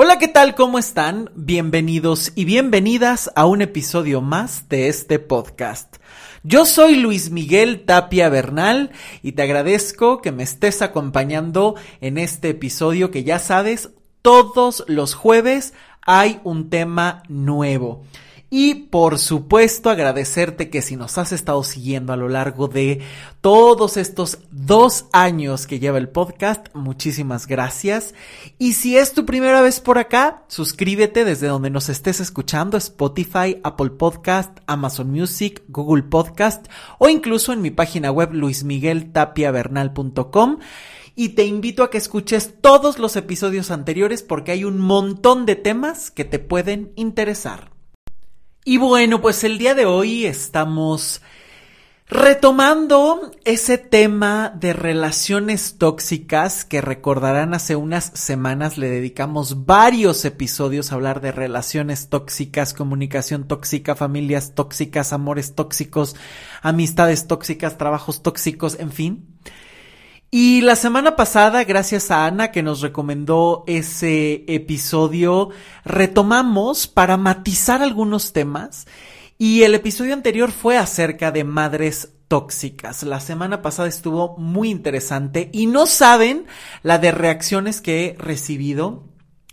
Hola, ¿qué tal? ¿Cómo están? Bienvenidos y bienvenidas a un episodio más de este podcast. Yo soy Luis Miguel Tapia Bernal y te agradezco que me estés acompañando en este episodio que ya sabes, todos los jueves hay un tema nuevo. Y por supuesto agradecerte que si nos has estado siguiendo a lo largo de todos estos dos años que lleva el podcast, muchísimas gracias. Y si es tu primera vez por acá, suscríbete desde donde nos estés escuchando, Spotify, Apple Podcast, Amazon Music, Google Podcast o incluso en mi página web luismigueltapiavernal.com y te invito a que escuches todos los episodios anteriores porque hay un montón de temas que te pueden interesar. Y bueno, pues el día de hoy estamos retomando ese tema de relaciones tóxicas que recordarán hace unas semanas le dedicamos varios episodios a hablar de relaciones tóxicas, comunicación tóxica, familias tóxicas, amores tóxicos, amistades tóxicas, trabajos tóxicos, en fin. Y la semana pasada, gracias a Ana que nos recomendó ese episodio, retomamos para matizar algunos temas. Y el episodio anterior fue acerca de madres tóxicas. La semana pasada estuvo muy interesante y no saben la de reacciones que he recibido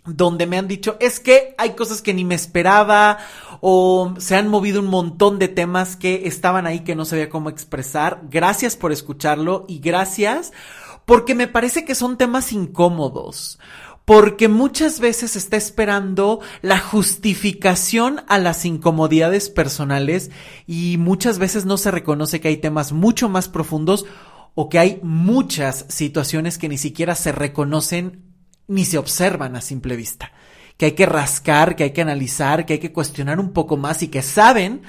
donde me han dicho, es que hay cosas que ni me esperaba o se han movido un montón de temas que estaban ahí que no sabía cómo expresar. Gracias por escucharlo y gracias porque me parece que son temas incómodos. Porque muchas veces está esperando la justificación a las incomodidades personales y muchas veces no se reconoce que hay temas mucho más profundos o que hay muchas situaciones que ni siquiera se reconocen ni se observan a simple vista, que hay que rascar, que hay que analizar, que hay que cuestionar un poco más y que saben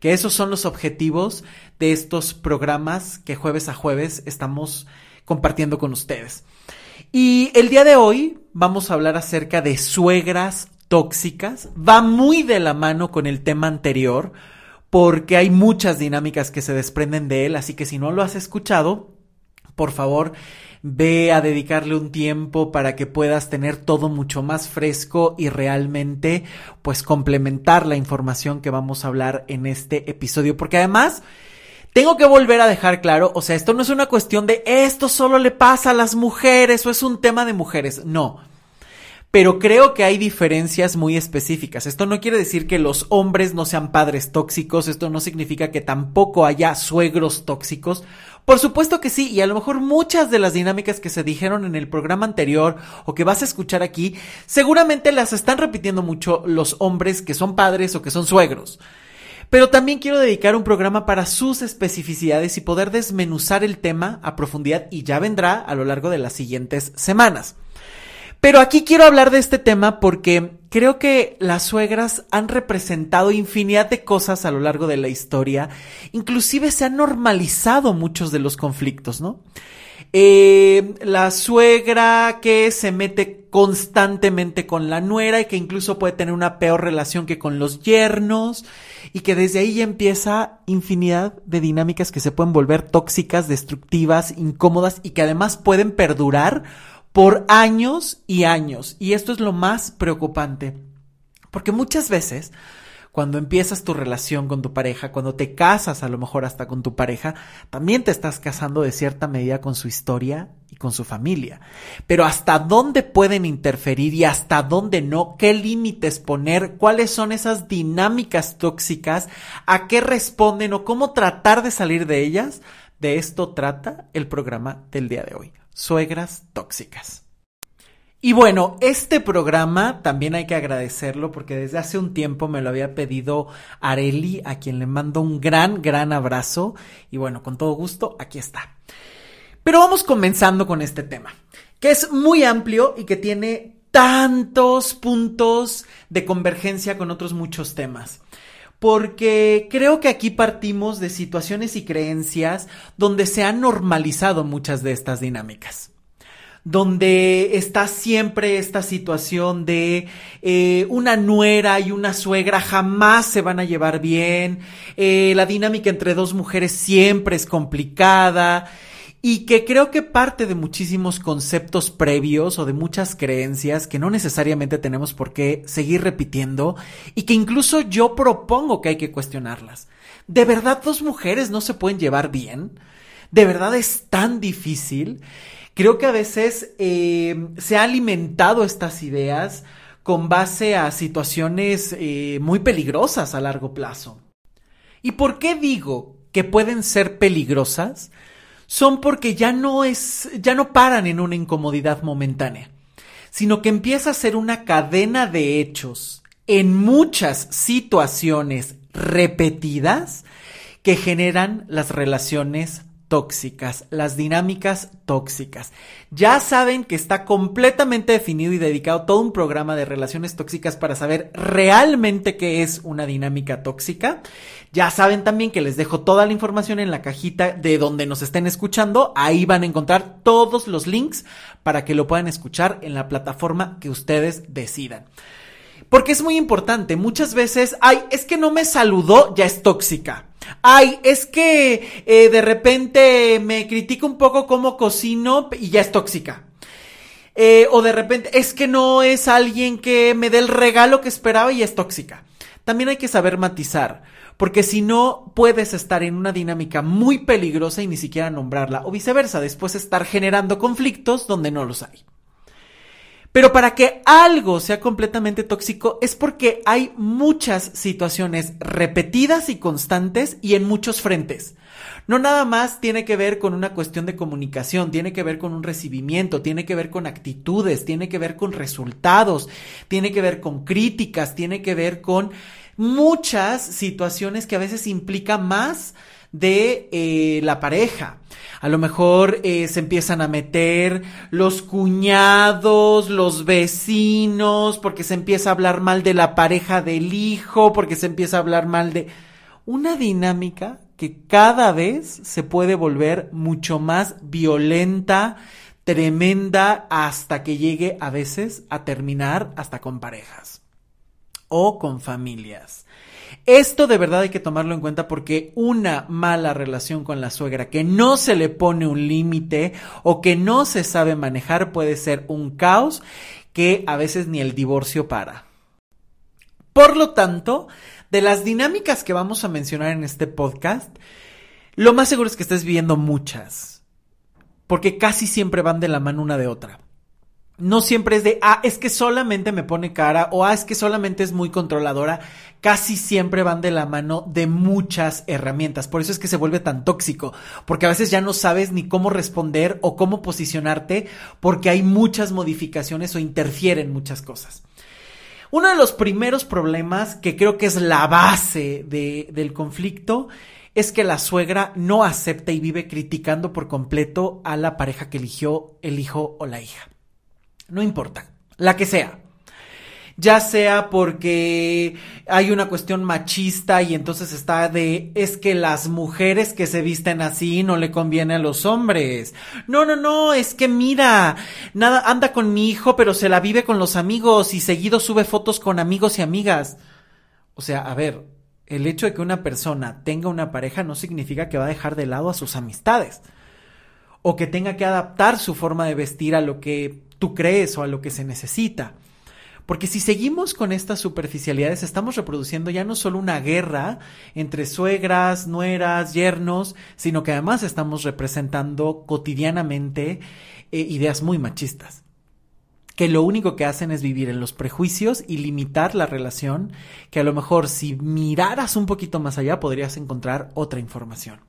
que esos son los objetivos de estos programas que jueves a jueves estamos compartiendo con ustedes. Y el día de hoy vamos a hablar acerca de suegras tóxicas. Va muy de la mano con el tema anterior porque hay muchas dinámicas que se desprenden de él, así que si no lo has escuchado, por favor, ve a dedicarle un tiempo para que puedas tener todo mucho más fresco y realmente pues complementar la información que vamos a hablar en este episodio, porque además tengo que volver a dejar claro, o sea, esto no es una cuestión de esto solo le pasa a las mujeres o es un tema de mujeres, no pero creo que hay diferencias muy específicas. Esto no quiere decir que los hombres no sean padres tóxicos, esto no significa que tampoco haya suegros tóxicos. Por supuesto que sí, y a lo mejor muchas de las dinámicas que se dijeron en el programa anterior o que vas a escuchar aquí, seguramente las están repitiendo mucho los hombres que son padres o que son suegros. Pero también quiero dedicar un programa para sus especificidades y poder desmenuzar el tema a profundidad y ya vendrá a lo largo de las siguientes semanas. Pero aquí quiero hablar de este tema porque creo que las suegras han representado infinidad de cosas a lo largo de la historia. Inclusive se han normalizado muchos de los conflictos, ¿no? Eh, la suegra que se mete constantemente con la nuera y que incluso puede tener una peor relación que con los yernos y que desde ahí ya empieza infinidad de dinámicas que se pueden volver tóxicas, destructivas, incómodas y que además pueden perdurar por años y años. Y esto es lo más preocupante. Porque muchas veces, cuando empiezas tu relación con tu pareja, cuando te casas a lo mejor hasta con tu pareja, también te estás casando de cierta medida con su historia y con su familia. Pero hasta dónde pueden interferir y hasta dónde no, qué límites poner, cuáles son esas dinámicas tóxicas, a qué responden o cómo tratar de salir de ellas, de esto trata el programa del día de hoy suegras tóxicas. Y bueno, este programa también hay que agradecerlo porque desde hace un tiempo me lo había pedido Areli, a quien le mando un gran, gran abrazo. Y bueno, con todo gusto, aquí está. Pero vamos comenzando con este tema, que es muy amplio y que tiene tantos puntos de convergencia con otros muchos temas porque creo que aquí partimos de situaciones y creencias donde se han normalizado muchas de estas dinámicas donde está siempre esta situación de eh, una nuera y una suegra jamás se van a llevar bien, eh, la dinámica entre dos mujeres siempre es complicada y que creo que parte de muchísimos conceptos previos o de muchas creencias que no necesariamente tenemos por qué seguir repitiendo y que incluso yo propongo que hay que cuestionarlas. ¿De verdad dos mujeres no se pueden llevar bien? ¿De verdad es tan difícil? Creo que a veces eh, se ha alimentado estas ideas con base a situaciones eh, muy peligrosas a largo plazo. ¿Y por qué digo que pueden ser peligrosas? Son porque ya no es, ya no paran en una incomodidad momentánea, sino que empieza a ser una cadena de hechos en muchas situaciones repetidas que generan las relaciones tóxicas, las dinámicas tóxicas. Ya saben que está completamente definido y dedicado todo un programa de relaciones tóxicas para saber realmente qué es una dinámica tóxica. Ya saben también que les dejo toda la información en la cajita de donde nos estén escuchando. Ahí van a encontrar todos los links para que lo puedan escuchar en la plataforma que ustedes decidan. Porque es muy importante. Muchas veces, ay, es que no me saludó, ya es tóxica. Ay, es que eh, de repente me critica un poco cómo cocino y ya es tóxica. Eh, o de repente, es que no es alguien que me dé el regalo que esperaba y es tóxica. También hay que saber matizar, porque si no puedes estar en una dinámica muy peligrosa y ni siquiera nombrarla, o viceversa, después estar generando conflictos donde no los hay. Pero para que algo sea completamente tóxico es porque hay muchas situaciones repetidas y constantes y en muchos frentes. No nada más tiene que ver con una cuestión de comunicación, tiene que ver con un recibimiento, tiene que ver con actitudes, tiene que ver con resultados, tiene que ver con críticas, tiene que ver con muchas situaciones que a veces implican más de eh, la pareja. A lo mejor eh, se empiezan a meter los cuñados, los vecinos, porque se empieza a hablar mal de la pareja del hijo, porque se empieza a hablar mal de una dinámica que cada vez se puede volver mucho más violenta, tremenda, hasta que llegue a veces a terminar hasta con parejas o con familias. Esto de verdad hay que tomarlo en cuenta porque una mala relación con la suegra que no se le pone un límite o que no se sabe manejar puede ser un caos que a veces ni el divorcio para. Por lo tanto, de las dinámicas que vamos a mencionar en este podcast, lo más seguro es que estés viendo muchas, porque casi siempre van de la mano una de otra no siempre es de, ah, es que solamente me pone cara o ah, es que solamente es muy controladora. Casi siempre van de la mano de muchas herramientas. Por eso es que se vuelve tan tóxico, porque a veces ya no sabes ni cómo responder o cómo posicionarte porque hay muchas modificaciones o interfieren muchas cosas. Uno de los primeros problemas que creo que es la base de, del conflicto es que la suegra no acepta y vive criticando por completo a la pareja que eligió el hijo o la hija. No importa, la que sea. Ya sea porque hay una cuestión machista y entonces está de es que las mujeres que se visten así no le conviene a los hombres. No, no, no, es que mira, nada anda con mi hijo, pero se la vive con los amigos y seguido sube fotos con amigos y amigas. O sea, a ver, el hecho de que una persona tenga una pareja no significa que va a dejar de lado a sus amistades o que tenga que adaptar su forma de vestir a lo que tú crees o a lo que se necesita. Porque si seguimos con estas superficialidades, estamos reproduciendo ya no solo una guerra entre suegras, nueras, yernos, sino que además estamos representando cotidianamente eh, ideas muy machistas que lo único que hacen es vivir en los prejuicios y limitar la relación, que a lo mejor si miraras un poquito más allá podrías encontrar otra información.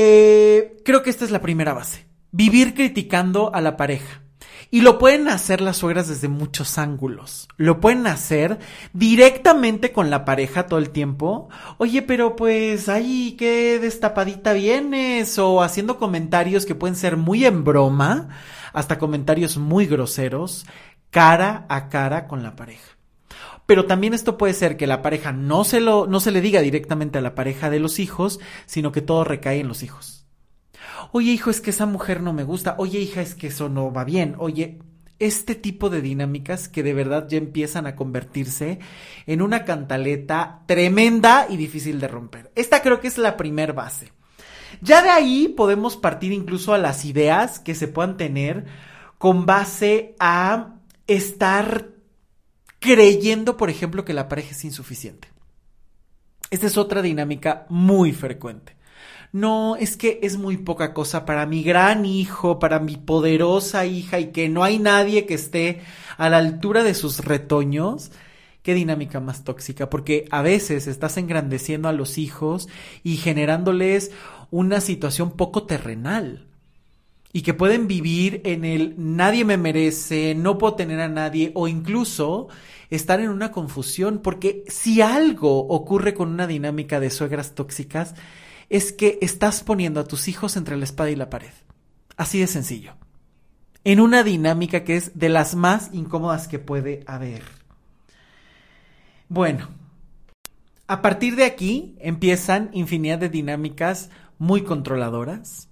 Eh, creo que esta es la primera base vivir criticando a la pareja. Y lo pueden hacer las suegras desde muchos ángulos. Lo pueden hacer directamente con la pareja todo el tiempo. Oye, pero pues, ay, qué destapadita vienes. O haciendo comentarios que pueden ser muy en broma, hasta comentarios muy groseros, cara a cara con la pareja. Pero también esto puede ser que la pareja no se lo, no se le diga directamente a la pareja de los hijos, sino que todo recae en los hijos oye hijo, es que esa mujer no me gusta, oye hija, es que eso no va bien, oye, este tipo de dinámicas que de verdad ya empiezan a convertirse en una cantaleta tremenda y difícil de romper. Esta creo que es la primer base. Ya de ahí podemos partir incluso a las ideas que se puedan tener con base a estar creyendo, por ejemplo, que la pareja es insuficiente. Esta es otra dinámica muy frecuente. No, es que es muy poca cosa para mi gran hijo, para mi poderosa hija y que no hay nadie que esté a la altura de sus retoños. Qué dinámica más tóxica, porque a veces estás engrandeciendo a los hijos y generándoles una situación poco terrenal y que pueden vivir en el nadie me merece, no puedo tener a nadie o incluso estar en una confusión porque si algo ocurre con una dinámica de suegras tóxicas es que estás poniendo a tus hijos entre la espada y la pared. Así de sencillo. En una dinámica que es de las más incómodas que puede haber. Bueno, a partir de aquí empiezan infinidad de dinámicas muy controladoras,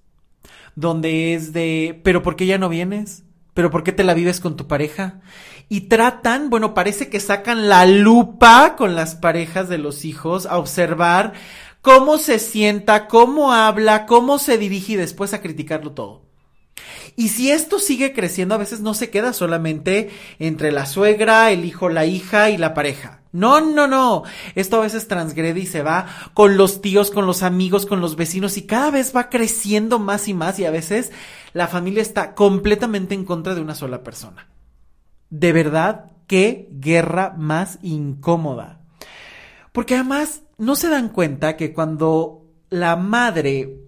donde es de, pero ¿por qué ya no vienes? ¿Pero por qué te la vives con tu pareja? Y tratan, bueno, parece que sacan la lupa con las parejas de los hijos a observar cómo se sienta, cómo habla, cómo se dirige y después a criticarlo todo. Y si esto sigue creciendo, a veces no se queda solamente entre la suegra, el hijo, la hija y la pareja. No, no, no. Esto a veces transgrede y se va con los tíos, con los amigos, con los vecinos y cada vez va creciendo más y más y a veces la familia está completamente en contra de una sola persona. De verdad, qué guerra más incómoda. Porque además no se dan cuenta que cuando la madre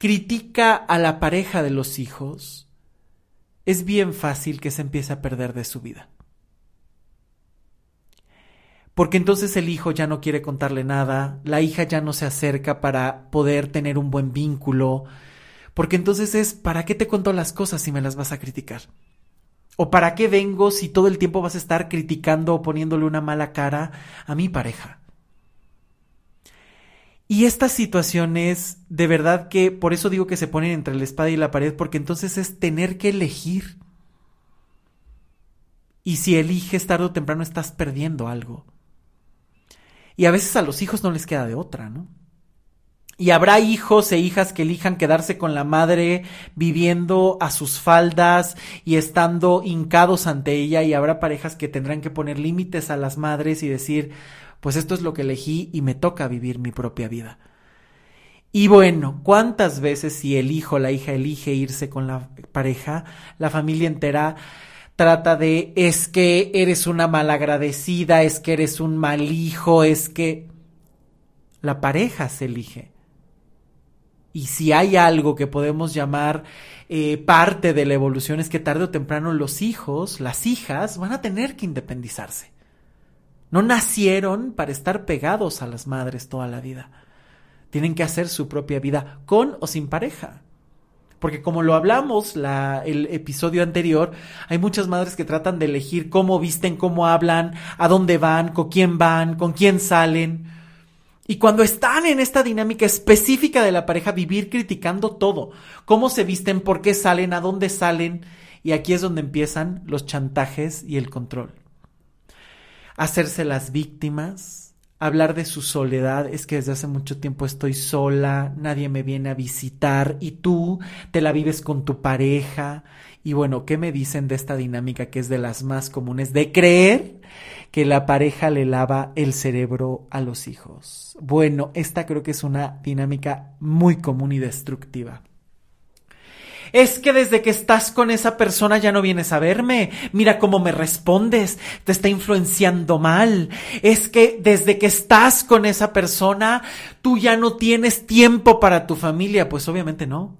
critica a la pareja de los hijos, es bien fácil que se empiece a perder de su vida. Porque entonces el hijo ya no quiere contarle nada, la hija ya no se acerca para poder tener un buen vínculo, porque entonces es, ¿para qué te cuento las cosas si me las vas a criticar? ¿O para qué vengo si todo el tiempo vas a estar criticando o poniéndole una mala cara a mi pareja? Y estas situaciones, de verdad que por eso digo que se ponen entre la espada y la pared, porque entonces es tener que elegir. Y si eliges tarde o temprano estás perdiendo algo. Y a veces a los hijos no les queda de otra, ¿no? Y habrá hijos e hijas que elijan quedarse con la madre viviendo a sus faldas y estando hincados ante ella y habrá parejas que tendrán que poner límites a las madres y decir, pues esto es lo que elegí y me toca vivir mi propia vida. Y bueno, ¿cuántas veces si el hijo o la hija elige irse con la pareja, la familia entera trata de es que eres una malagradecida, es que eres un mal hijo, es que la pareja se elige. Y si hay algo que podemos llamar eh, parte de la evolución es que tarde o temprano los hijos, las hijas, van a tener que independizarse. No nacieron para estar pegados a las madres toda la vida. Tienen que hacer su propia vida con o sin pareja. Porque como lo hablamos la, el episodio anterior, hay muchas madres que tratan de elegir cómo visten, cómo hablan, a dónde van, con quién van, con quién salen. Y cuando están en esta dinámica específica de la pareja, vivir criticando todo, cómo se visten, por qué salen, a dónde salen, y aquí es donde empiezan los chantajes y el control hacerse las víctimas, hablar de su soledad, es que desde hace mucho tiempo estoy sola, nadie me viene a visitar y tú te la vives con tu pareja. Y bueno, ¿qué me dicen de esta dinámica que es de las más comunes? De creer que la pareja le lava el cerebro a los hijos. Bueno, esta creo que es una dinámica muy común y destructiva. Es que desde que estás con esa persona ya no vienes a verme. Mira cómo me respondes. Te está influenciando mal. Es que desde que estás con esa persona, tú ya no tienes tiempo para tu familia. Pues obviamente no.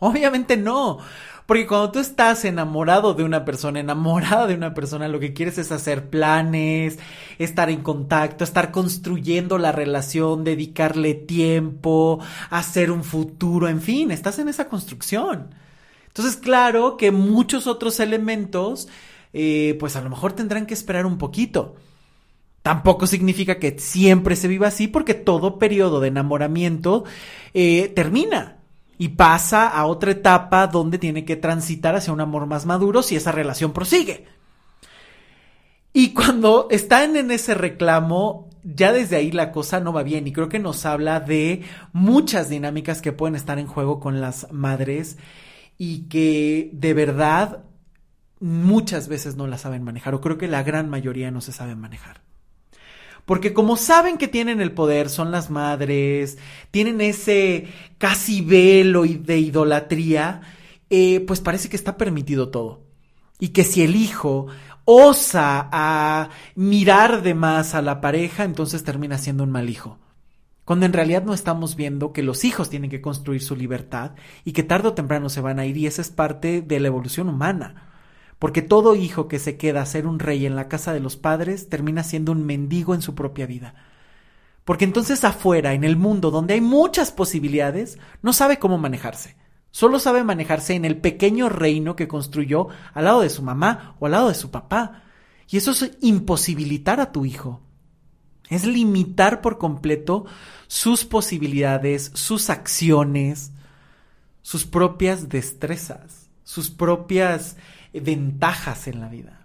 Obviamente no. Porque cuando tú estás enamorado de una persona, enamorada de una persona, lo que quieres es hacer planes, estar en contacto, estar construyendo la relación, dedicarle tiempo, hacer un futuro, en fin, estás en esa construcción. Entonces, claro que muchos otros elementos, eh, pues a lo mejor tendrán que esperar un poquito. Tampoco significa que siempre se viva así, porque todo periodo de enamoramiento eh, termina y pasa a otra etapa donde tiene que transitar hacia un amor más maduro si esa relación prosigue. Y cuando están en ese reclamo, ya desde ahí la cosa no va bien y creo que nos habla de muchas dinámicas que pueden estar en juego con las madres y que de verdad muchas veces no la saben manejar o creo que la gran mayoría no se saben manejar. Porque como saben que tienen el poder, son las madres, tienen ese casi velo de idolatría, eh, pues parece que está permitido todo. Y que si el hijo osa a mirar de más a la pareja, entonces termina siendo un mal hijo. Cuando en realidad no estamos viendo que los hijos tienen que construir su libertad y que tarde o temprano se van a ir y esa es parte de la evolución humana. Porque todo hijo que se queda a ser un rey en la casa de los padres termina siendo un mendigo en su propia vida. Porque entonces afuera, en el mundo donde hay muchas posibilidades, no sabe cómo manejarse. Solo sabe manejarse en el pequeño reino que construyó al lado de su mamá o al lado de su papá. Y eso es imposibilitar a tu hijo. Es limitar por completo sus posibilidades, sus acciones, sus propias destrezas, sus propias ventajas en la vida.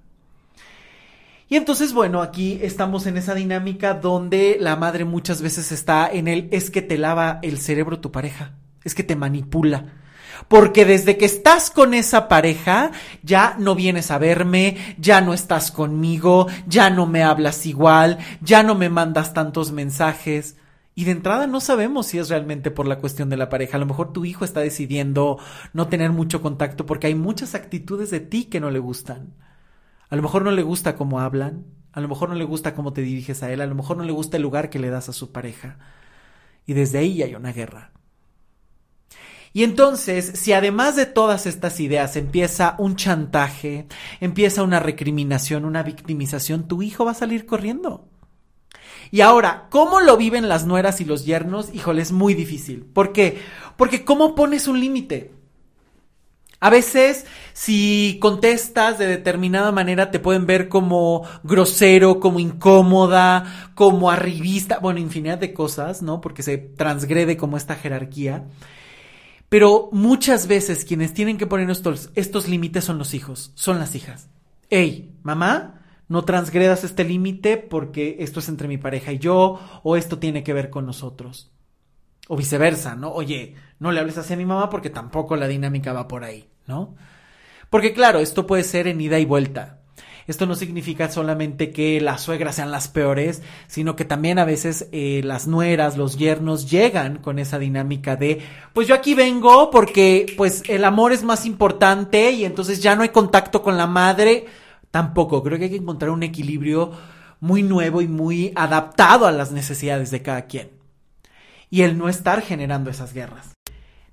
Y entonces, bueno, aquí estamos en esa dinámica donde la madre muchas veces está en el es que te lava el cerebro tu pareja, es que te manipula, porque desde que estás con esa pareja, ya no vienes a verme, ya no estás conmigo, ya no me hablas igual, ya no me mandas tantos mensajes. Y de entrada no sabemos si es realmente por la cuestión de la pareja. A lo mejor tu hijo está decidiendo no tener mucho contacto porque hay muchas actitudes de ti que no le gustan. A lo mejor no le gusta cómo hablan, a lo mejor no le gusta cómo te diriges a él, a lo mejor no le gusta el lugar que le das a su pareja. Y desde ahí hay una guerra. Y entonces, si además de todas estas ideas empieza un chantaje, empieza una recriminación, una victimización, tu hijo va a salir corriendo. Y ahora, ¿cómo lo viven las nueras y los yernos? Híjole, es muy difícil. ¿Por qué? Porque ¿cómo pones un límite? A veces, si contestas de determinada manera, te pueden ver como grosero, como incómoda, como arribista, bueno, infinidad de cosas, ¿no? Porque se transgrede como esta jerarquía. Pero muchas veces quienes tienen que poner estos, estos límites son los hijos, son las hijas. Ey, mamá, no transgredas este límite porque esto es entre mi pareja y yo, o esto tiene que ver con nosotros. O viceversa, ¿no? Oye, no le hables así a mi mamá porque tampoco la dinámica va por ahí, ¿no? Porque claro, esto puede ser en ida y vuelta. Esto no significa solamente que las suegras sean las peores, sino que también a veces eh, las nueras, los yernos llegan con esa dinámica de, pues yo aquí vengo porque pues el amor es más importante y entonces ya no hay contacto con la madre. Tampoco, creo que hay que encontrar un equilibrio muy nuevo y muy adaptado a las necesidades de cada quien. Y el no estar generando esas guerras.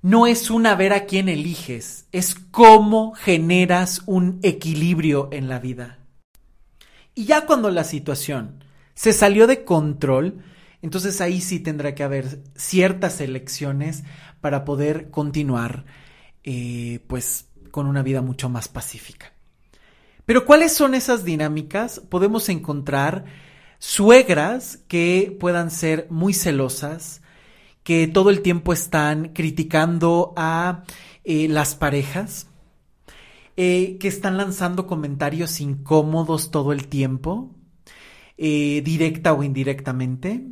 No es una ver a quién eliges, es cómo generas un equilibrio en la vida. Y ya cuando la situación se salió de control, entonces ahí sí tendrá que haber ciertas elecciones para poder continuar eh, pues con una vida mucho más pacífica. Pero ¿cuáles son esas dinámicas? Podemos encontrar suegras que puedan ser muy celosas, que todo el tiempo están criticando a eh, las parejas, eh, que están lanzando comentarios incómodos todo el tiempo, eh, directa o indirectamente,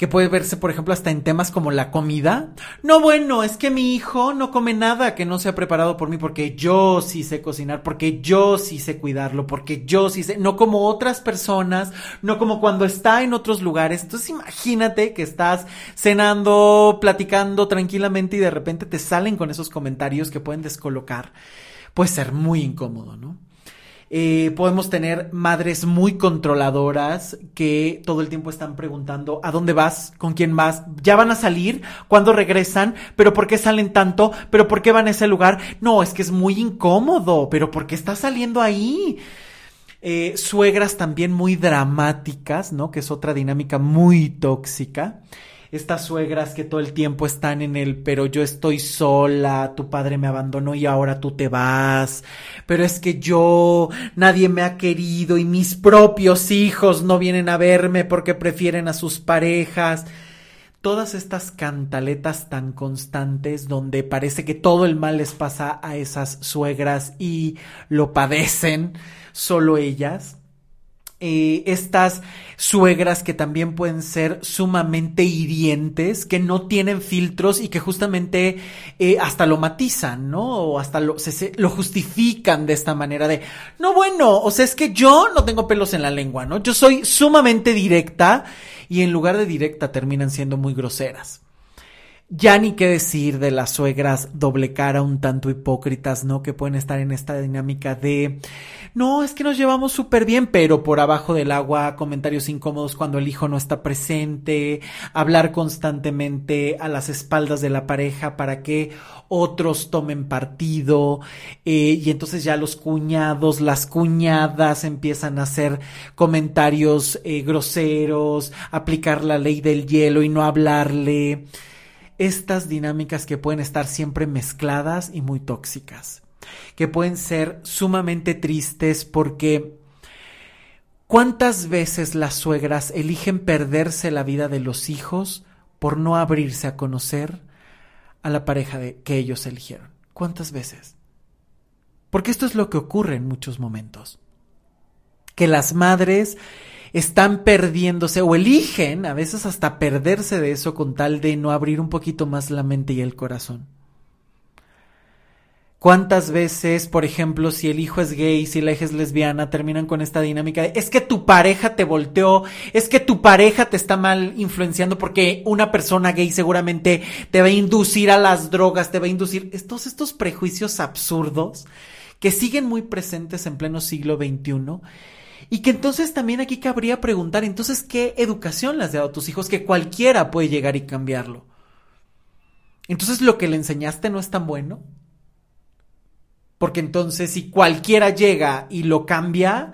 que puede verse, por ejemplo, hasta en temas como la comida. No, bueno, es que mi hijo no come nada que no sea preparado por mí porque yo sí sé cocinar, porque yo sí sé cuidarlo, porque yo sí sé, no como otras personas, no como cuando está en otros lugares. Entonces imagínate que estás cenando, platicando tranquilamente y de repente te salen con esos comentarios que pueden descolocar puede ser muy incómodo, ¿no? Eh, podemos tener madres muy controladoras que todo el tiempo están preguntando a dónde vas, con quién vas, ya van a salir, cuándo regresan, pero por qué salen tanto, pero por qué van a ese lugar. No, es que es muy incómodo, pero por qué está saliendo ahí. Eh, suegras también muy dramáticas, ¿no? Que es otra dinámica muy tóxica estas suegras que todo el tiempo están en el, pero yo estoy sola, tu padre me abandonó y ahora tú te vas, pero es que yo, nadie me ha querido y mis propios hijos no vienen a verme porque prefieren a sus parejas. Todas estas cantaletas tan constantes donde parece que todo el mal les pasa a esas suegras y lo padecen solo ellas eh, estas suegras que también pueden ser sumamente hirientes, que no tienen filtros y que justamente eh, hasta lo matizan, ¿no? O hasta lo, se, lo justifican de esta manera de, no, bueno, o sea, es que yo no tengo pelos en la lengua, ¿no? Yo soy sumamente directa y en lugar de directa terminan siendo muy groseras. Ya ni qué decir de las suegras doble cara, un tanto hipócritas, ¿no? Que pueden estar en esta dinámica de, no, es que nos llevamos súper bien, pero por abajo del agua, comentarios incómodos cuando el hijo no está presente, hablar constantemente a las espaldas de la pareja para que otros tomen partido, eh, y entonces ya los cuñados, las cuñadas empiezan a hacer comentarios eh, groseros, aplicar la ley del hielo y no hablarle estas dinámicas que pueden estar siempre mezcladas y muy tóxicas, que pueden ser sumamente tristes porque ¿cuántas veces las suegras eligen perderse la vida de los hijos por no abrirse a conocer a la pareja de, que ellos eligieron? ¿Cuántas veces? Porque esto es lo que ocurre en muchos momentos. Que las madres están perdiéndose o eligen a veces hasta perderse de eso con tal de no abrir un poquito más la mente y el corazón. ¿Cuántas veces, por ejemplo, si el hijo es gay, si la hija es lesbiana, terminan con esta dinámica de es que tu pareja te volteó, es que tu pareja te está mal influenciando porque una persona gay seguramente te va a inducir a las drogas, te va a inducir estos, estos prejuicios absurdos que siguen muy presentes en pleno siglo XXI y que entonces también aquí cabría preguntar, entonces, ¿qué educación le has dado a tus hijos que cualquiera puede llegar y cambiarlo? Entonces, ¿lo que le enseñaste no es tan bueno? Porque entonces, si cualquiera llega y lo cambia,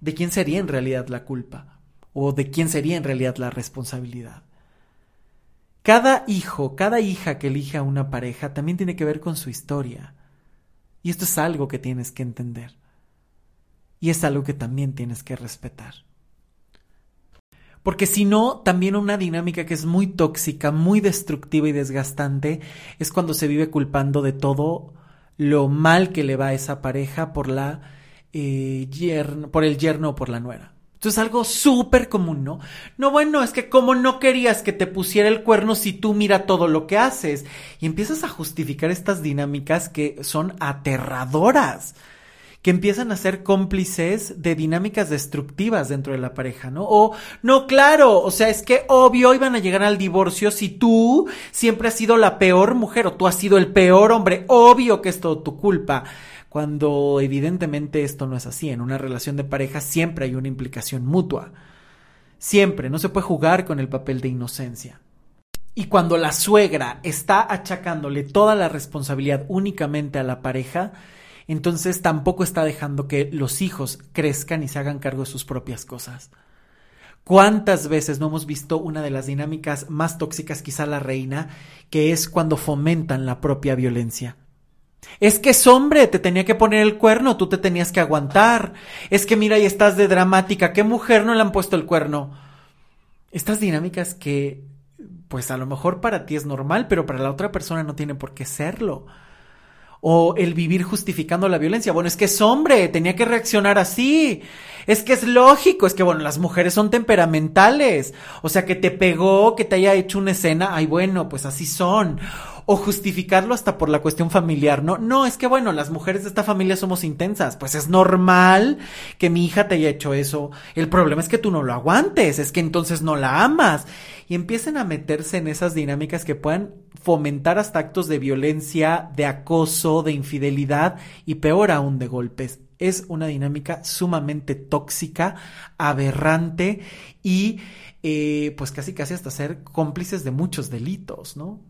¿de quién sería en realidad la culpa? ¿O de quién sería en realidad la responsabilidad? Cada hijo, cada hija que elige a una pareja también tiene que ver con su historia. Y esto es algo que tienes que entender. Y es algo que también tienes que respetar. Porque si no, también una dinámica que es muy tóxica, muy destructiva y desgastante es cuando se vive culpando de todo lo mal que le va a esa pareja por la eh, por el yerno o por la nuera. Esto es algo súper común, ¿no? No, bueno, es que como no querías que te pusiera el cuerno si tú mira todo lo que haces. Y empiezas a justificar estas dinámicas que son aterradoras que empiezan a ser cómplices de dinámicas destructivas dentro de la pareja, ¿no? O, no, claro, o sea, es que obvio iban a llegar al divorcio si tú siempre has sido la peor mujer o tú has sido el peor hombre, obvio que es todo tu culpa. Cuando evidentemente esto no es así, en una relación de pareja siempre hay una implicación mutua. Siempre, no se puede jugar con el papel de inocencia. Y cuando la suegra está achacándole toda la responsabilidad únicamente a la pareja, entonces tampoco está dejando que los hijos crezcan y se hagan cargo de sus propias cosas. ¿Cuántas veces no hemos visto una de las dinámicas más tóxicas, quizá la reina, que es cuando fomentan la propia violencia? Es que es hombre, te tenía que poner el cuerno, tú te tenías que aguantar. Es que mira, y estás de dramática, ¿qué mujer no le han puesto el cuerno? Estas dinámicas que, pues a lo mejor para ti es normal, pero para la otra persona no tiene por qué serlo o el vivir justificando la violencia. Bueno, es que es hombre, tenía que reaccionar así. Es que es lógico, es que bueno, las mujeres son temperamentales. O sea, que te pegó, que te haya hecho una escena, ay bueno, pues así son o justificarlo hasta por la cuestión familiar, ¿no? No, es que bueno, las mujeres de esta familia somos intensas, pues es normal que mi hija te haya hecho eso. El problema es que tú no lo aguantes, es que entonces no la amas. Y empiecen a meterse en esas dinámicas que puedan fomentar hasta actos de violencia, de acoso, de infidelidad y peor aún de golpes. Es una dinámica sumamente tóxica, aberrante y eh, pues casi casi hasta ser cómplices de muchos delitos, ¿no?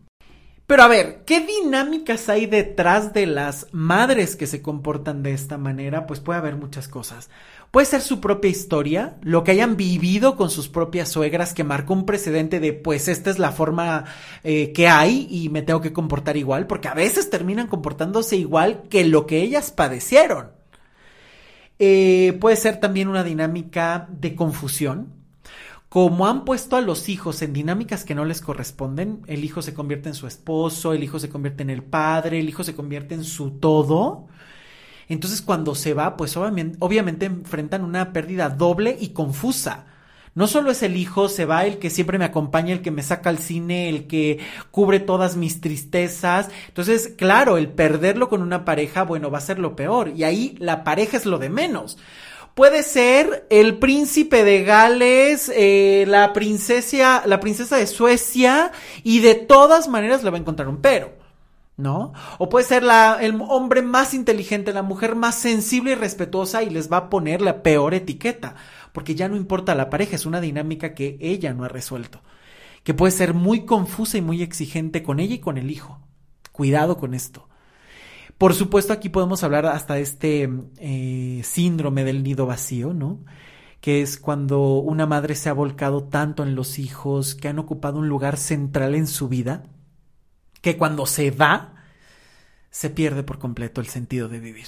Pero a ver, ¿qué dinámicas hay detrás de las madres que se comportan de esta manera? Pues puede haber muchas cosas. Puede ser su propia historia, lo que hayan vivido con sus propias suegras que marcó un precedente de pues esta es la forma eh, que hay y me tengo que comportar igual, porque a veces terminan comportándose igual que lo que ellas padecieron. Eh, puede ser también una dinámica de confusión, como han puesto a los hijos en dinámicas que no les corresponden, el hijo se convierte en su esposo, el hijo se convierte en el padre, el hijo se convierte en su todo, Entonces cuando se va, pues obviamente, obviamente enfrentan una pérdida doble y confusa. No solo es el hijo, se va el que siempre me acompaña, el que me saca al cine, el que cubre todas mis tristezas. Entonces, claro, el perderlo con una pareja, bueno, va a ser lo peor. Y ahí la pareja es lo de menos. Puede ser el príncipe de Gales, eh, la princesa, la princesa de Suecia, y de todas maneras le va a encontrar un pero. ¿No? O puede ser el hombre más inteligente, la mujer más sensible y respetuosa y les va a poner la peor etiqueta, porque ya no importa la pareja, es una dinámica que ella no ha resuelto, que puede ser muy confusa y muy exigente con ella y con el hijo. Cuidado con esto. Por supuesto, aquí podemos hablar hasta este eh, síndrome del nido vacío, ¿no? que es cuando una madre se ha volcado tanto en los hijos, que han ocupado un lugar central en su vida, que cuando se va, se pierde por completo el sentido de vivir.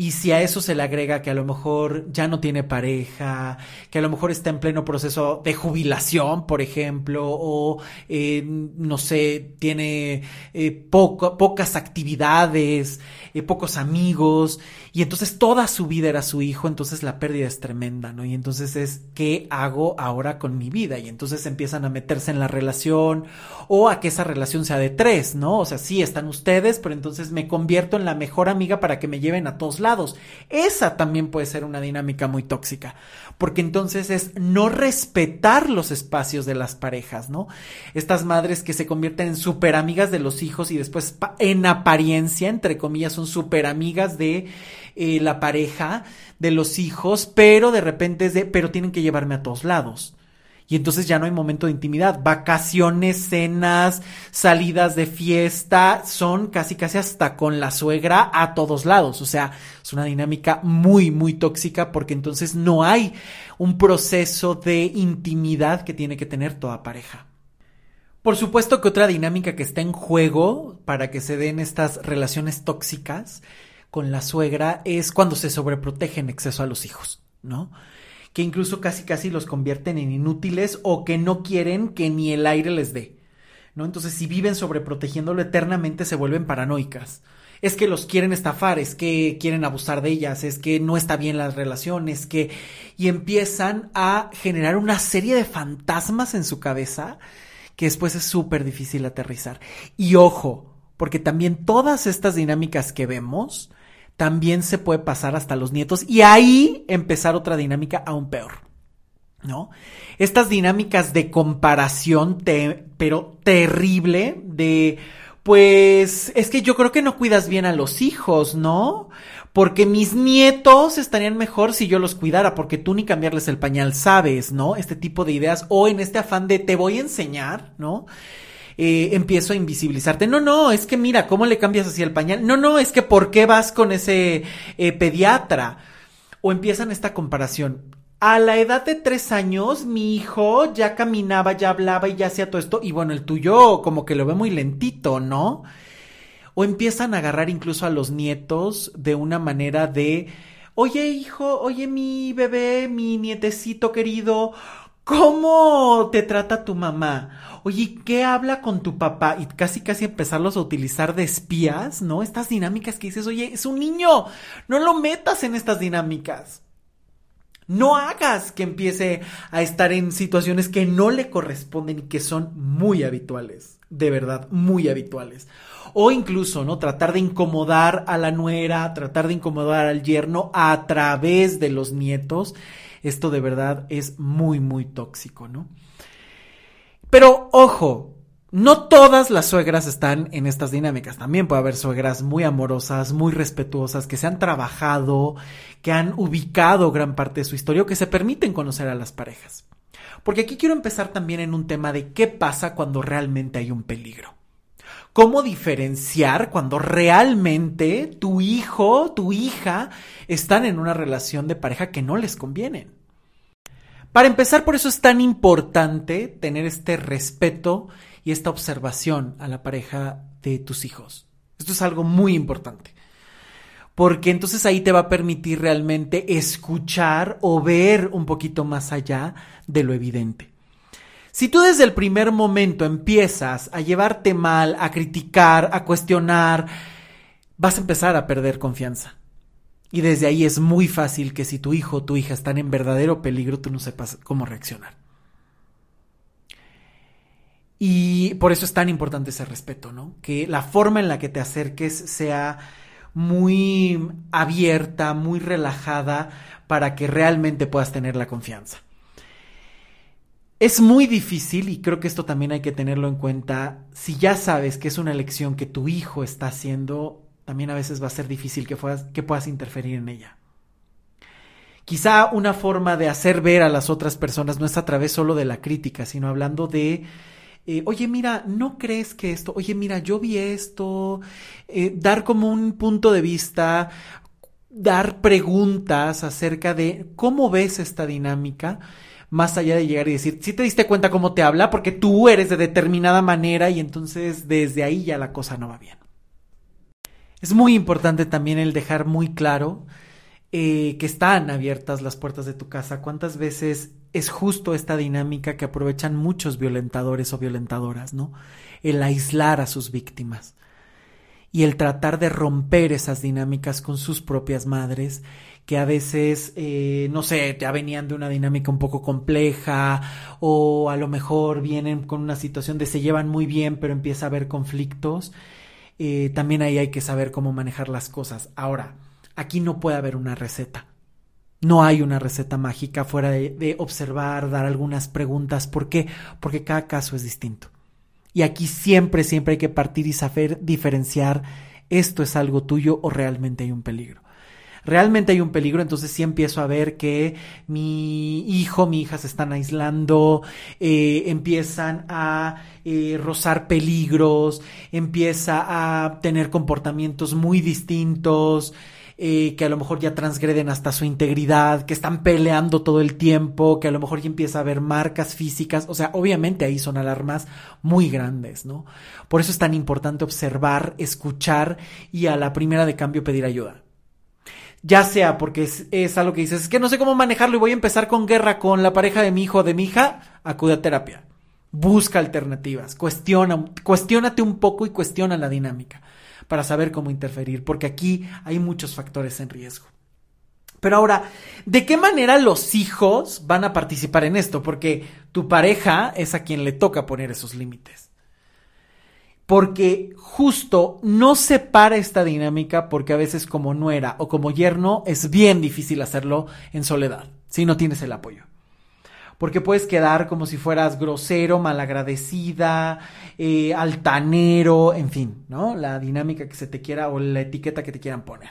Y si a eso se le agrega que a lo mejor ya no tiene pareja, que a lo mejor está en pleno proceso de jubilación, por ejemplo, o eh, no sé, tiene eh, pocas actividades, eh, pocos amigos, y entonces toda su vida era su hijo, entonces la pérdida es tremenda, ¿no? Y entonces es, ¿qué hago ahora con mi vida? Y entonces empiezan a meterse en la relación o a que esa relación sea de tres, ¿no? O sea, sí están ustedes, pero entonces me convierto en la mejor amiga para que me lleven a todos lados. Esa también puede ser una dinámica muy tóxica, porque entonces es no respetar los espacios de las parejas, ¿no? Estas madres que se convierten en súper amigas de los hijos y después en apariencia, entre comillas, son súper amigas de eh, la pareja, de los hijos, pero de repente es de, pero tienen que llevarme a todos lados. Y entonces ya no hay momento de intimidad. Vacaciones, cenas, salidas de fiesta, son casi casi hasta con la suegra a todos lados. O sea, es una dinámica muy, muy tóxica porque entonces no hay un proceso de intimidad que tiene que tener toda pareja. Por supuesto que otra dinámica que está en juego para que se den estas relaciones tóxicas con la suegra es cuando se sobreprotege en exceso a los hijos, ¿no? Que incluso casi casi los convierten en inútiles o que no quieren que ni el aire les dé, ¿no? Entonces, si viven sobreprotegiéndolo eternamente, se vuelven paranoicas. Es que los quieren estafar, es que quieren abusar de ellas, es que no está bien las relaciones, que... y empiezan a generar una serie de fantasmas en su cabeza que después es súper difícil aterrizar. Y ojo, porque también todas estas dinámicas que vemos también se puede pasar hasta los nietos y ahí empezar otra dinámica aún peor. ¿No? Estas dinámicas de comparación, pero terrible, de, pues, es que yo creo que no cuidas bien a los hijos, ¿no? Porque mis nietos estarían mejor si yo los cuidara, porque tú ni cambiarles el pañal sabes, ¿no? Este tipo de ideas, o en este afán de te voy a enseñar, ¿no? Eh, empiezo a invisibilizarte. No, no, es que mira, ¿cómo le cambias así el pañal? No, no, es que ¿por qué vas con ese eh, pediatra? O empiezan esta comparación. A la edad de tres años, mi hijo ya caminaba, ya hablaba y ya hacía todo esto. Y bueno, el tuyo como que lo ve muy lentito, ¿no? O empiezan a agarrar incluso a los nietos de una manera de, oye hijo, oye mi bebé, mi nietecito querido, ¿cómo te trata tu mamá? oye, ¿qué habla con tu papá? Y casi, casi empezarlos a utilizar de espías, ¿no? Estas dinámicas que dices, oye, es un niño, no lo metas en estas dinámicas. No hagas que empiece a estar en situaciones que no le corresponden y que son muy habituales, de verdad, muy habituales. O incluso, ¿no? Tratar de incomodar a la nuera, tratar de incomodar al yerno a través de los nietos. Esto de verdad es muy, muy tóxico, ¿no? Pero ojo, no todas las suegras están en estas dinámicas. También puede haber suegras muy amorosas, muy respetuosas, que se han trabajado, que han ubicado gran parte de su historia o que se permiten conocer a las parejas. Porque aquí quiero empezar también en un tema de qué pasa cuando realmente hay un peligro. ¿Cómo diferenciar cuando realmente tu hijo, tu hija están en una relación de pareja que no les conviene? Para empezar, por eso es tan importante tener este respeto y esta observación a la pareja de tus hijos. Esto es algo muy importante. Porque entonces ahí te va a permitir realmente escuchar o ver un poquito más allá de lo evidente. Si tú desde el primer momento empiezas a llevarte mal, a criticar, a cuestionar, vas a empezar a perder confianza Y desde ahí es muy fácil que si tu hijo o tu hija están en verdadero peligro, tú no sepas cómo reaccionar. Y por eso es tan importante ese respeto, ¿no? Que la forma en la que te acerques sea muy abierta, muy relajada, para que realmente puedas tener la confianza. Es muy difícil, y creo que esto también hay que tenerlo en cuenta, si ya sabes que es una elección que tu hijo está haciendo, también a veces va a ser difícil que, que puedas interferir en ella. Quizá una forma de hacer ver a las otras personas no es a través solo de la crítica, sino hablando de, eh, oye, mira, ¿no crees que esto? Oye, mira, yo vi esto, eh, dar como un punto de vista, dar preguntas acerca de cómo ves esta dinámica, más allá de llegar y decir, si te diste cuenta cómo te habla, porque tú eres de determinada manera y entonces desde ahí ya la cosa no va bien. Es muy importante también el dejar muy claro eh, que están abiertas las puertas de tu casa. ¿Cuántas veces es justo esta dinámica que aprovechan muchos violentadores o violentadoras, ¿no? El aislar a sus víctimas y el tratar de romper esas dinámicas con sus propias madres que a veces, eh, no sé, ya venían de una dinámica un poco compleja o a lo mejor vienen con una situación de se llevan muy bien pero empieza a haber conflictos eh, también ahí hay que saber cómo manejar las cosas. Ahora, aquí no puede haber una receta. No hay una receta mágica fuera de, observar, dar algunas preguntas. ¿Por qué? Porque cada caso es distinto. Y aquí siempre, siempre hay que partir y saber diferenciar esto es algo tuyo o realmente hay un peligro realmente hay un peligro, entonces sí empiezo a ver que mi hijo, mi hija se están aislando, eh, empiezan a eh, rozar peligros, empieza a tener comportamientos muy distintos. Eh, que a lo mejor ya transgreden hasta su integridad, que están peleando todo el tiempo, que a lo mejor ya empieza a haber marcas físicas, o sea, obviamente ahí son alarmas muy grandes, ¿no? Por eso es tan importante observar, escuchar y a la primera de cambio pedir ayuda ya sea porque es, algo que dices, es que no sé cómo manejarlo y voy a empezar con guerra con la pareja de mi hijo o de mi hija, acude a terapia. Busca alternativas, cuestiona, cuestiónate un poco y cuestiona la dinámica para saber cómo interferir, porque aquí hay muchos factores en riesgo. Pero ahora, ¿de qué manera los hijos van a participar en esto? Porque tu pareja es a quien le toca poner esos límites porque justo no se para esta dinámica porque a veces como nuera o como yerno es bien difícil hacerlo en soledad, si no tienes el apoyo. Porque puedes quedar como si fueras grosero, malagradecida, eh, altanero, en fin, ¿no? La dinámica que se te quiera o la etiqueta que te quieran poner.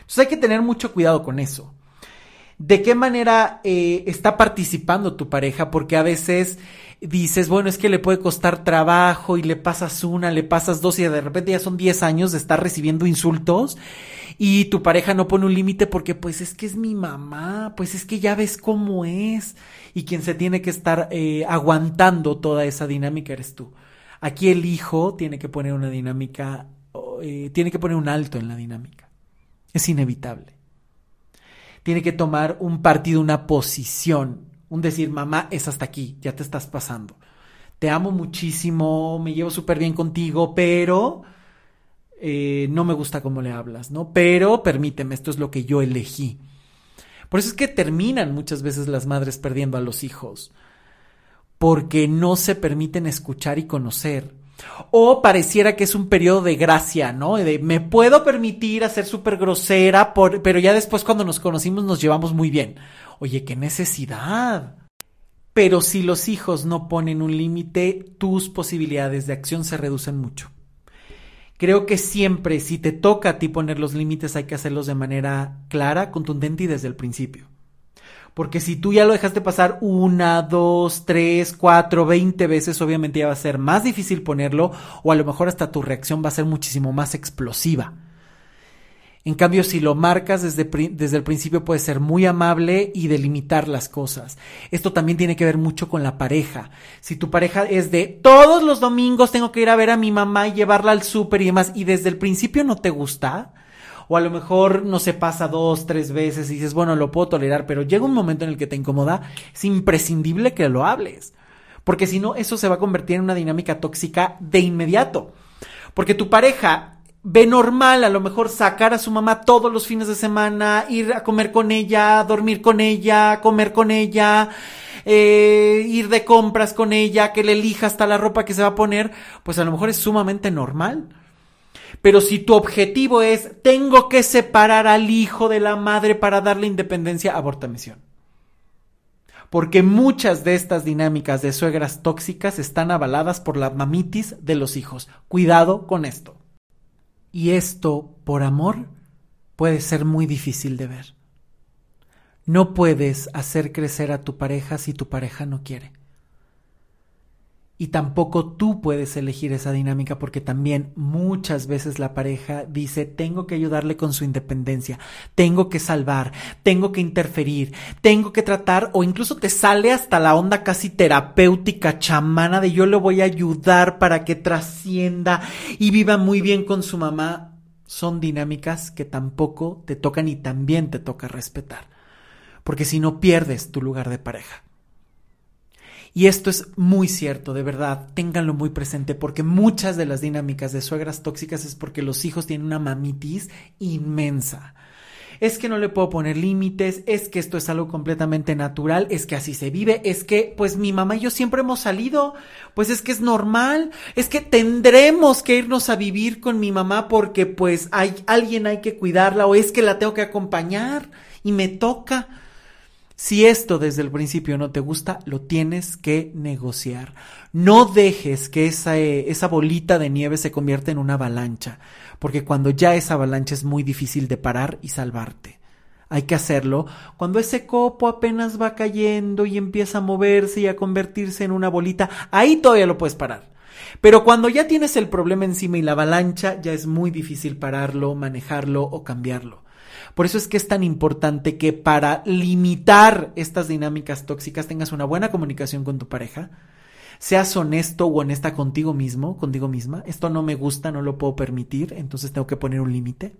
Entonces hay que tener mucho cuidado con eso. ¿De qué manera eh, está participando tu pareja? Porque a veces dices, bueno, es que le puede costar trabajo y le pasas una, le pasas dos y de repente ya son 10 años de estar recibiendo insultos y tu pareja no pone un límite porque pues es que es mi mamá, pues es que ya ves cómo es y quien se tiene que estar eh, aguantando toda esa dinámica eres tú. Aquí el hijo tiene que poner una dinámica, eh, tiene que poner un alto en la dinámica. Es inevitable. Tiene que tomar un partido, una posición un decir, mamá, es hasta aquí, ya te estás pasando. Te amo muchísimo, me llevo súper bien contigo, pero eh, no me gusta cómo le hablas, ¿no? Pero permíteme, esto es lo que yo elegí. Por eso es que terminan muchas veces las madres perdiendo a los hijos, porque no se permiten escuchar y conocer. O pareciera que es un periodo de gracia, ¿no? De me puedo permitir hacer súper grosera, pero ya después cuando nos conocimos nos llevamos muy bien. Oye, qué necesidad. Pero si los hijos no ponen un límite, tus posibilidades de acción se reducen mucho. Creo que siempre, si te toca a ti poner los límites, hay que hacerlos de manera clara, contundente y desde el principio. Porque si tú ya lo dejaste pasar una, dos, tres, cuatro, veinte veces, obviamente ya va a ser más difícil ponerlo o a lo mejor hasta tu reacción va a ser muchísimo más explosiva. En cambio, si lo marcas desde, desde, el principio puede ser muy amable y delimitar las cosas. Esto también tiene que ver mucho con la pareja. Si tu pareja es de todos los domingos tengo que ir a ver a mi mamá y llevarla al súper y demás, y desde el principio no te gusta, o a lo mejor no se pasa dos, tres veces y dices, bueno, lo puedo tolerar, pero llega un momento en el que te incomoda, es imprescindible que lo hables. Porque si no, eso se va a convertir en una dinámica tóxica de inmediato. Porque tu pareja ve normal a lo mejor sacar a su mamá todos los fines de semana, ir a comer con ella, dormir con ella, comer con ella, eh, ir de compras con ella, que le elija hasta la ropa que se va a poner, pues a lo mejor es sumamente normal. Pero si tu objetivo es, tengo que separar al hijo de la madre para darle independencia, aborta misión. Porque muchas de estas dinámicas de suegras tóxicas están avaladas por la mamitis de los hijos. Cuidado con esto. Y esto, por amor, puede ser muy difícil de ver. No puedes hacer crecer a tu pareja si tu pareja no quiere y tampoco tú puedes elegir esa dinámica porque también muchas veces la pareja dice tengo que ayudarle con su independencia, tengo que salvar, tengo que interferir, tengo que tratar o incluso te sale hasta la onda casi terapéutica chamana de yo le voy a ayudar para que trascienda y viva muy bien con su mamá. Son dinámicas que tampoco te tocan y también te toca respetar, porque si no pierdes tu lugar de pareja. Y esto es muy cierto, de verdad, ténganlo muy presente, porque muchas de las dinámicas de suegras tóxicas es porque los hijos tienen una mamitis inmensa. Es que no le puedo poner límites, es que esto es algo completamente natural, es que así se vive, es que pues mi mamá y yo siempre hemos salido, pues es que es normal, es que tendremos que irnos a vivir con mi mamá porque pues hay alguien hay que cuidarla o es que la tengo que acompañar y me toca. Si esto desde el principio no te gusta, lo tienes que negociar. No dejes que esa, eh, esa bolita de nieve se convierta en una avalancha, porque cuando ya esa avalancha es muy difícil de parar y salvarte. Hay que hacerlo cuando ese copo apenas va cayendo y empieza a moverse y a convertirse en una bolita. Ahí todavía lo puedes parar. Pero cuando ya tienes el problema encima y la avalancha, ya es muy difícil pararlo, manejarlo o cambiarlo. Por eso es que es tan importante que para limitar estas dinámicas tóxicas tengas una buena comunicación con tu pareja, seas honesto o honesta contigo mismo, contigo misma. Esto no me gusta, no lo puedo permitir, entonces tengo que poner un límite.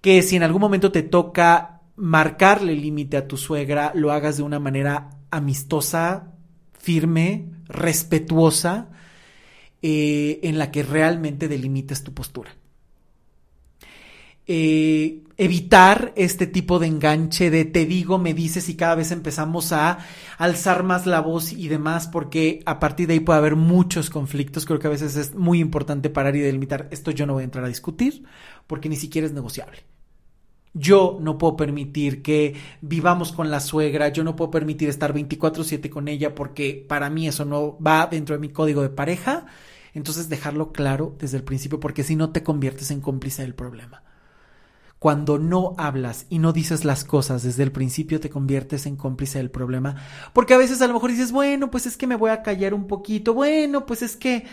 Que si en algún momento te toca marcarle límite a tu suegra, lo hagas de una manera amistosa, firme, respetuosa, eh, en la que realmente delimites tu postura. Eh, evitar este tipo de enganche de te digo, me dices y cada vez empezamos a alzar más la voz y demás porque a partir de ahí puede haber muchos conflictos. Creo que a veces es muy importante parar y delimitar esto yo no voy a entrar a discutir porque ni siquiera es negociable. Yo no puedo permitir que vivamos con la suegra, yo no puedo permitir estar 24/7 con ella porque para mí eso no va dentro de mi código de pareja. Entonces dejarlo claro desde el principio porque si no te conviertes en cómplice del problema. Cuando no hablas y no dices las cosas desde el principio te conviertes en cómplice del problema, porque a veces a lo mejor dices, bueno, pues es que me voy a callar un poquito, bueno, pues es que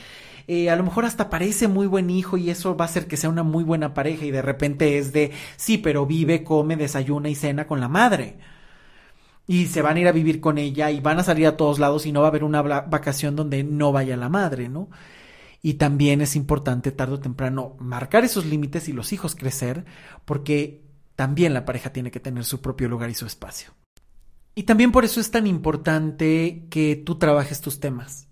eh, a lo mejor hasta parece muy buen hijo y eso va a hacer que sea una muy buena pareja y de repente es de, sí, pero vive, come, desayuna y cena con la madre. Y se van a ir a vivir con ella y van a salir a todos lados y no va a haber una vacación donde no vaya la madre, ¿no? Y también es importante tarde o temprano marcar esos límites y los hijos crecer, porque también la pareja tiene que tener su propio lugar y su espacio. Y también por eso es tan importante que tú trabajes tus temas.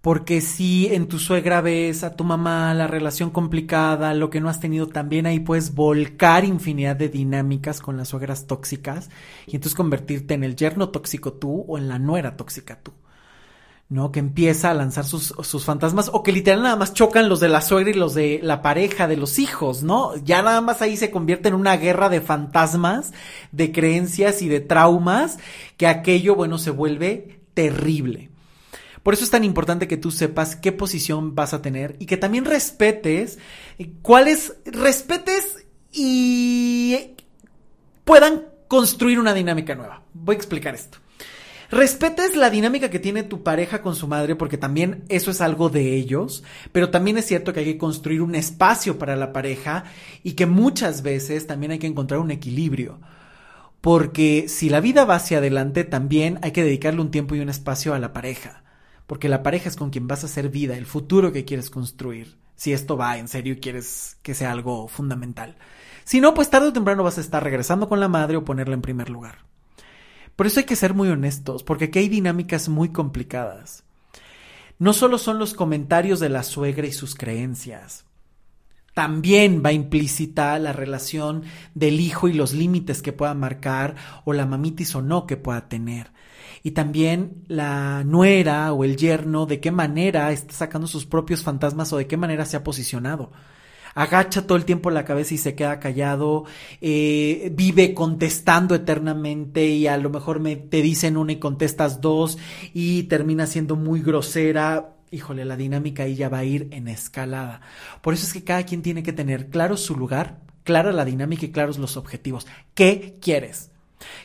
Porque si en tu suegra ves a tu mamá la relación complicada, lo que no has tenido también ahí puedes volcar infinidad de dinámicas con las suegras tóxicas y entonces convertirte en el yerno tóxico tú o en la nuera tóxica tú. ¿No? Que empieza a lanzar sus, sus, fantasmas o que literal nada más chocan los de la suegra y los de la pareja, de los hijos, ¿no? Ya nada más ahí se convierte en una guerra de fantasmas, de creencias y de traumas, que aquello, bueno, se vuelve terrible. Por eso es tan importante que tú sepas qué posición vas a tener y que también respetes cuáles, respetes y puedan construir una dinámica nueva. Voy a explicar esto. Respetes la dinámica que tiene tu pareja con su madre, porque también eso es algo de ellos, pero también es cierto que hay que construir un espacio para la pareja y que muchas veces también hay que encontrar un equilibrio. Porque si la vida va hacia adelante, también hay que dedicarle un tiempo y un espacio a la pareja. Porque la pareja es con quien vas a hacer vida, el futuro que quieres construir. Si esto va en serio y quieres que sea algo fundamental. Si no, pues tarde o temprano vas a estar regresando con la madre o ponerla en primer lugar. Por eso hay que ser muy honestos, porque aquí hay dinámicas muy complicadas. No solo son los comentarios de la suegra y sus creencias. también va implícita la relación del hijo y los límites que pueda marcar o la mamitis o no que pueda tener. Y también la nuera o el yerno, de qué manera está sacando sus propios fantasmas o de qué manera se ha posicionado agacha todo el tiempo la cabeza y se queda callado, eh, vive contestando eternamente y a lo mejor me, te dicen una y contestas dos y termina siendo muy grosera. Híjole, la dinámica ahí ya va a ir en escalada. Por eso es que cada quien tiene que tener claro su lugar, clara la dinámica y claros los objetivos. ¿Qué quieres?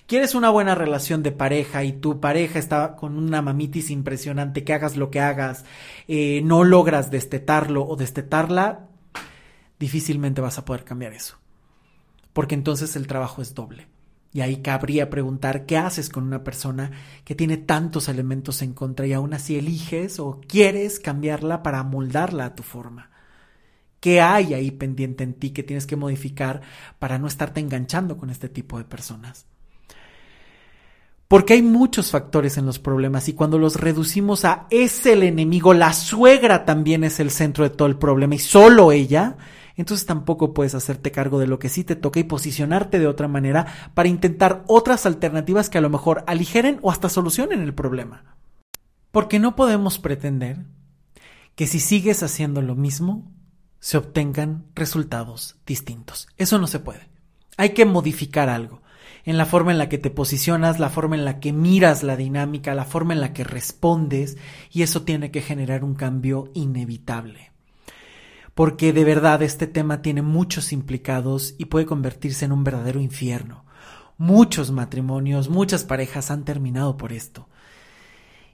¿Quieres una buena relación de pareja y tu pareja está con una mamitis impresionante, que hagas lo que hagas, eh, no logras destetarlo o destetarla? Difícilmente vas a poder cambiar eso. Porque entonces el trabajo es doble. Y ahí cabría preguntar qué haces con una persona que tiene tantos elementos en contra y aún así eliges o quieres cambiarla para moldarla a tu forma. ¿Qué hay ahí pendiente en ti que tienes que modificar para no estarte enganchando con este tipo de personas? Porque hay muchos factores en los problemas y cuando los reducimos a es el enemigo, la suegra también es el centro de todo el problema y solo ella, entonces tampoco puedes hacerte cargo de lo que sí te toca y posicionarte de otra manera para intentar otras alternativas que a lo mejor aligeren o hasta solucionen el problema. Porque no podemos pretender que si sigues haciendo lo mismo, se obtengan resultados distintos. Eso no se puede. Hay que modificar algo en la forma en la que te posicionas, la forma en la que miras la dinámica, la forma en la que respondes, y eso tiene que generar un cambio inevitable porque de verdad este tema tiene muchos implicados y puede convertirse en un verdadero infierno. Muchos matrimonios, muchas parejas han terminado por esto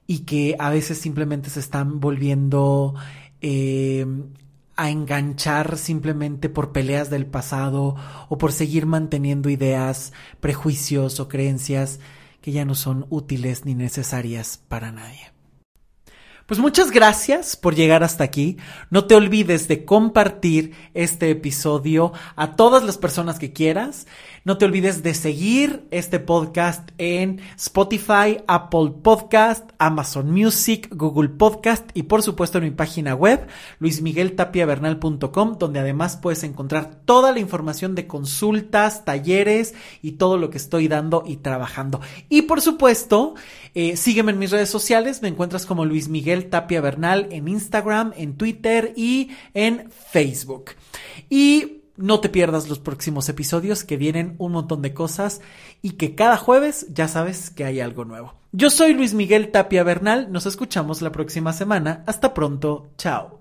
y que a veces simplemente se están volviendo eh, a enganchar simplemente por peleas del pasado o por seguir manteniendo ideas, prejuicios o creencias que ya no son útiles ni necesarias para nadie. Pues muchas gracias por llegar hasta aquí. No te olvides de compartir este episodio a todas las personas que quieras. No te olvides de seguir este podcast en Spotify, Apple Podcast, Amazon Music, Google Podcast y por supuesto en mi página web luismigueltapiavernal.com donde además puedes encontrar toda la información de consultas, talleres y todo lo que estoy dando y trabajando. Y por supuesto, eh, sígueme en mis redes sociales, me encuentras como Luis Miguel Tapia Bernal en Instagram, en Twitter y en Facebook. Y no te pierdas los próximos episodios que vienen un montón de cosas y que cada jueves ya sabes que hay algo nuevo. Yo soy Luis Miguel Tapia Bernal, nos escuchamos la próxima semana. Hasta pronto, chao.